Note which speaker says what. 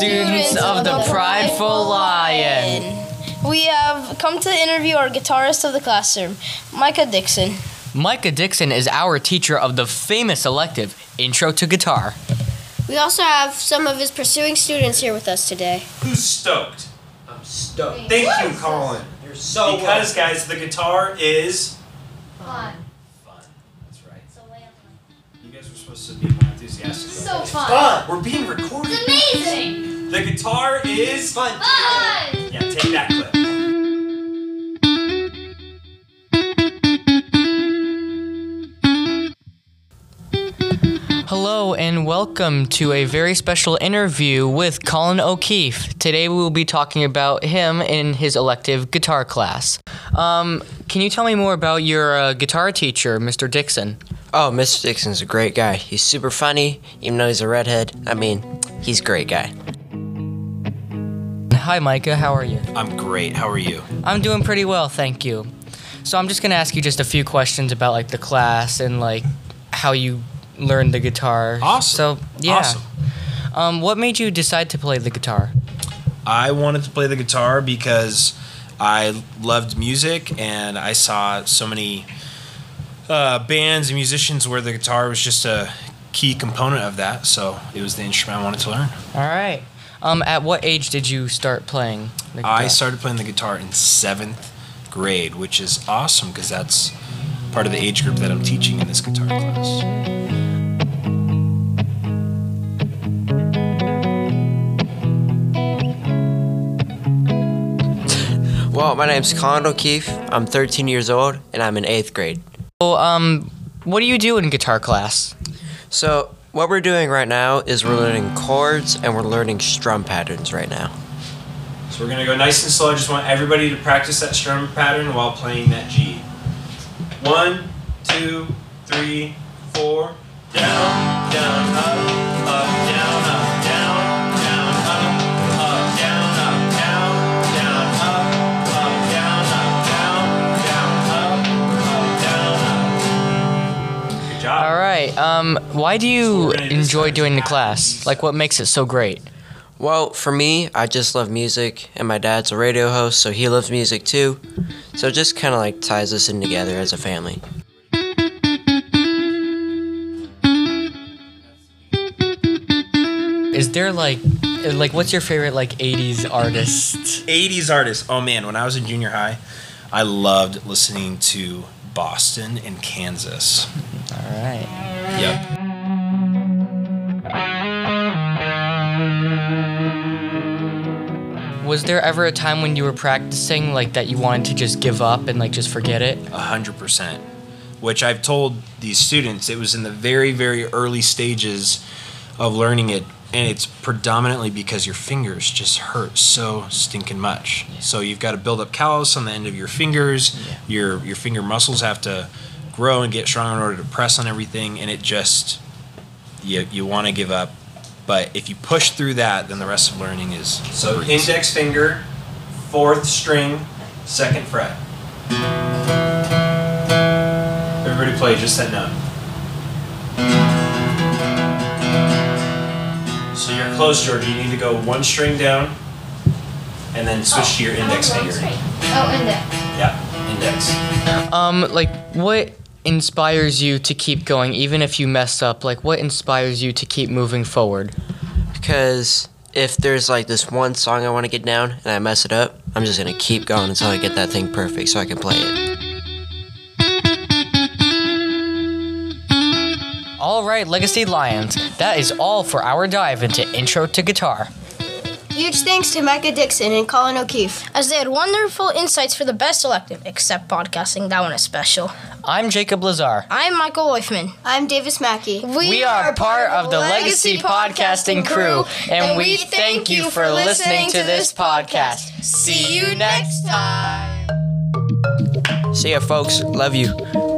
Speaker 1: students of the Prideful Lion.
Speaker 2: We have come to interview our guitarist of the classroom, Micah Dixon.
Speaker 1: Micah Dixon is our teacher of the famous elective Intro to Guitar.
Speaker 3: We also have some of his pursuing students here with us today.
Speaker 4: Who's stoked?
Speaker 5: I'm stoked.
Speaker 4: Thank you, Colin.
Speaker 5: You're so
Speaker 4: Because, guys, the guitar is
Speaker 6: Fun.
Speaker 4: fun. That's right. You guys were supposed to be more enthusiastic.
Speaker 6: So fun.
Speaker 5: fun.
Speaker 4: We're being recorded.
Speaker 6: It's amazing.
Speaker 4: The guitar is
Speaker 5: Fun.
Speaker 6: Fun.
Speaker 4: Yeah, take that clip.
Speaker 1: Hello and welcome to a very special interview with Colin O'Keefe. Today we will be talking about him in his elective guitar class. Um, can you tell me more about your uh, guitar teacher, Mr. Dixon?
Speaker 5: Oh, Mr. Dixon's a great guy. He's super funny, even though he's a redhead. I mean, he's a great guy.
Speaker 1: Hi, Micah. How are you?
Speaker 4: I'm great. How are you?
Speaker 1: I'm doing pretty well, thank you. So I'm just gonna ask you just a few questions about like the class and like how you learned the guitar.
Speaker 4: Awesome.
Speaker 1: So yeah.
Speaker 4: Awesome.
Speaker 1: Um, what made you decide to play the guitar?
Speaker 4: I wanted to play the guitar because I loved music and I saw so many uh, bands and musicians where the guitar was just a key component of that. So it was the instrument I wanted to learn.
Speaker 1: All right. Um, at what age did you start playing the guitar?
Speaker 4: I started playing the guitar in seventh grade, which is awesome because that's part of the age group that I'm teaching in this guitar class.
Speaker 5: Well, my name's Colin O'Keefe. I'm 13 years old, and I'm in eighth grade.
Speaker 1: So, um, what do you do in guitar class?
Speaker 5: So, what we're doing right now is we're learning chords and we're learning strum patterns right now.
Speaker 4: So we're gonna go nice and slow. I just want everybody to practice that strum pattern while playing that G. One, two, three, four. Down, down, up,
Speaker 1: Um, why do you
Speaker 4: we're gonna do
Speaker 1: enjoy doing the class? Like, what makes it so great?
Speaker 5: Well, for me, I just love music, and my dad's a radio host, so he loves music too. So it just kind of like ties us in together as a family.
Speaker 1: Is there like, like, what's your favorite like '80s artist?
Speaker 4: 80s artist. Oh man, when I was in junior high, I loved listening to Boston and Kansas.
Speaker 1: All right.
Speaker 4: Yep.
Speaker 1: Was there ever a time when you were practicing like that you wanted to just give up and like just forget it?
Speaker 4: A hundred percent. Which I've told these students, it was in the very, very early stages of learning it, and it's predominantly because your fingers just hurt so stinking much. So you've got to build up callus on the end of your fingers. Your your finger muscles have to grow and get strong in order to press on everything, and it just you you want to give up. But if you push through that, then the rest of learning is so
Speaker 5: breeze.
Speaker 4: index finger, fourth string, second fret. Everybody play just that note. So you're close, Georgia. You need to go one string down and then switch to your index
Speaker 6: Oh,
Speaker 4: finger.
Speaker 6: straight. Oh, index.
Speaker 4: Yeah, index.
Speaker 1: Um, like, what inspires you to keep going even if you mess up? Like, what inspires you to keep moving forward?
Speaker 5: Because if there's like this one song I want to get down and I mess it up, I'm just gonna keep going until I get that thing perfect so I can play it.
Speaker 1: All right, Legacy Lions. That is all for our dive into Intro to Guitar.
Speaker 3: Huge thanks to Micah Dixon and Colin O'Keefe.
Speaker 2: As they had wonderful insights for the best elective, except podcasting, that one is special.
Speaker 1: I'm Jacob Lazar.
Speaker 2: I'm Michael Weifman.
Speaker 3: I'm Davis Mackey.
Speaker 1: We are part of the Legacy Podcasting crew, and we thank you for listening to this podcast. See you next time.
Speaker 5: See ya, folks. Love you.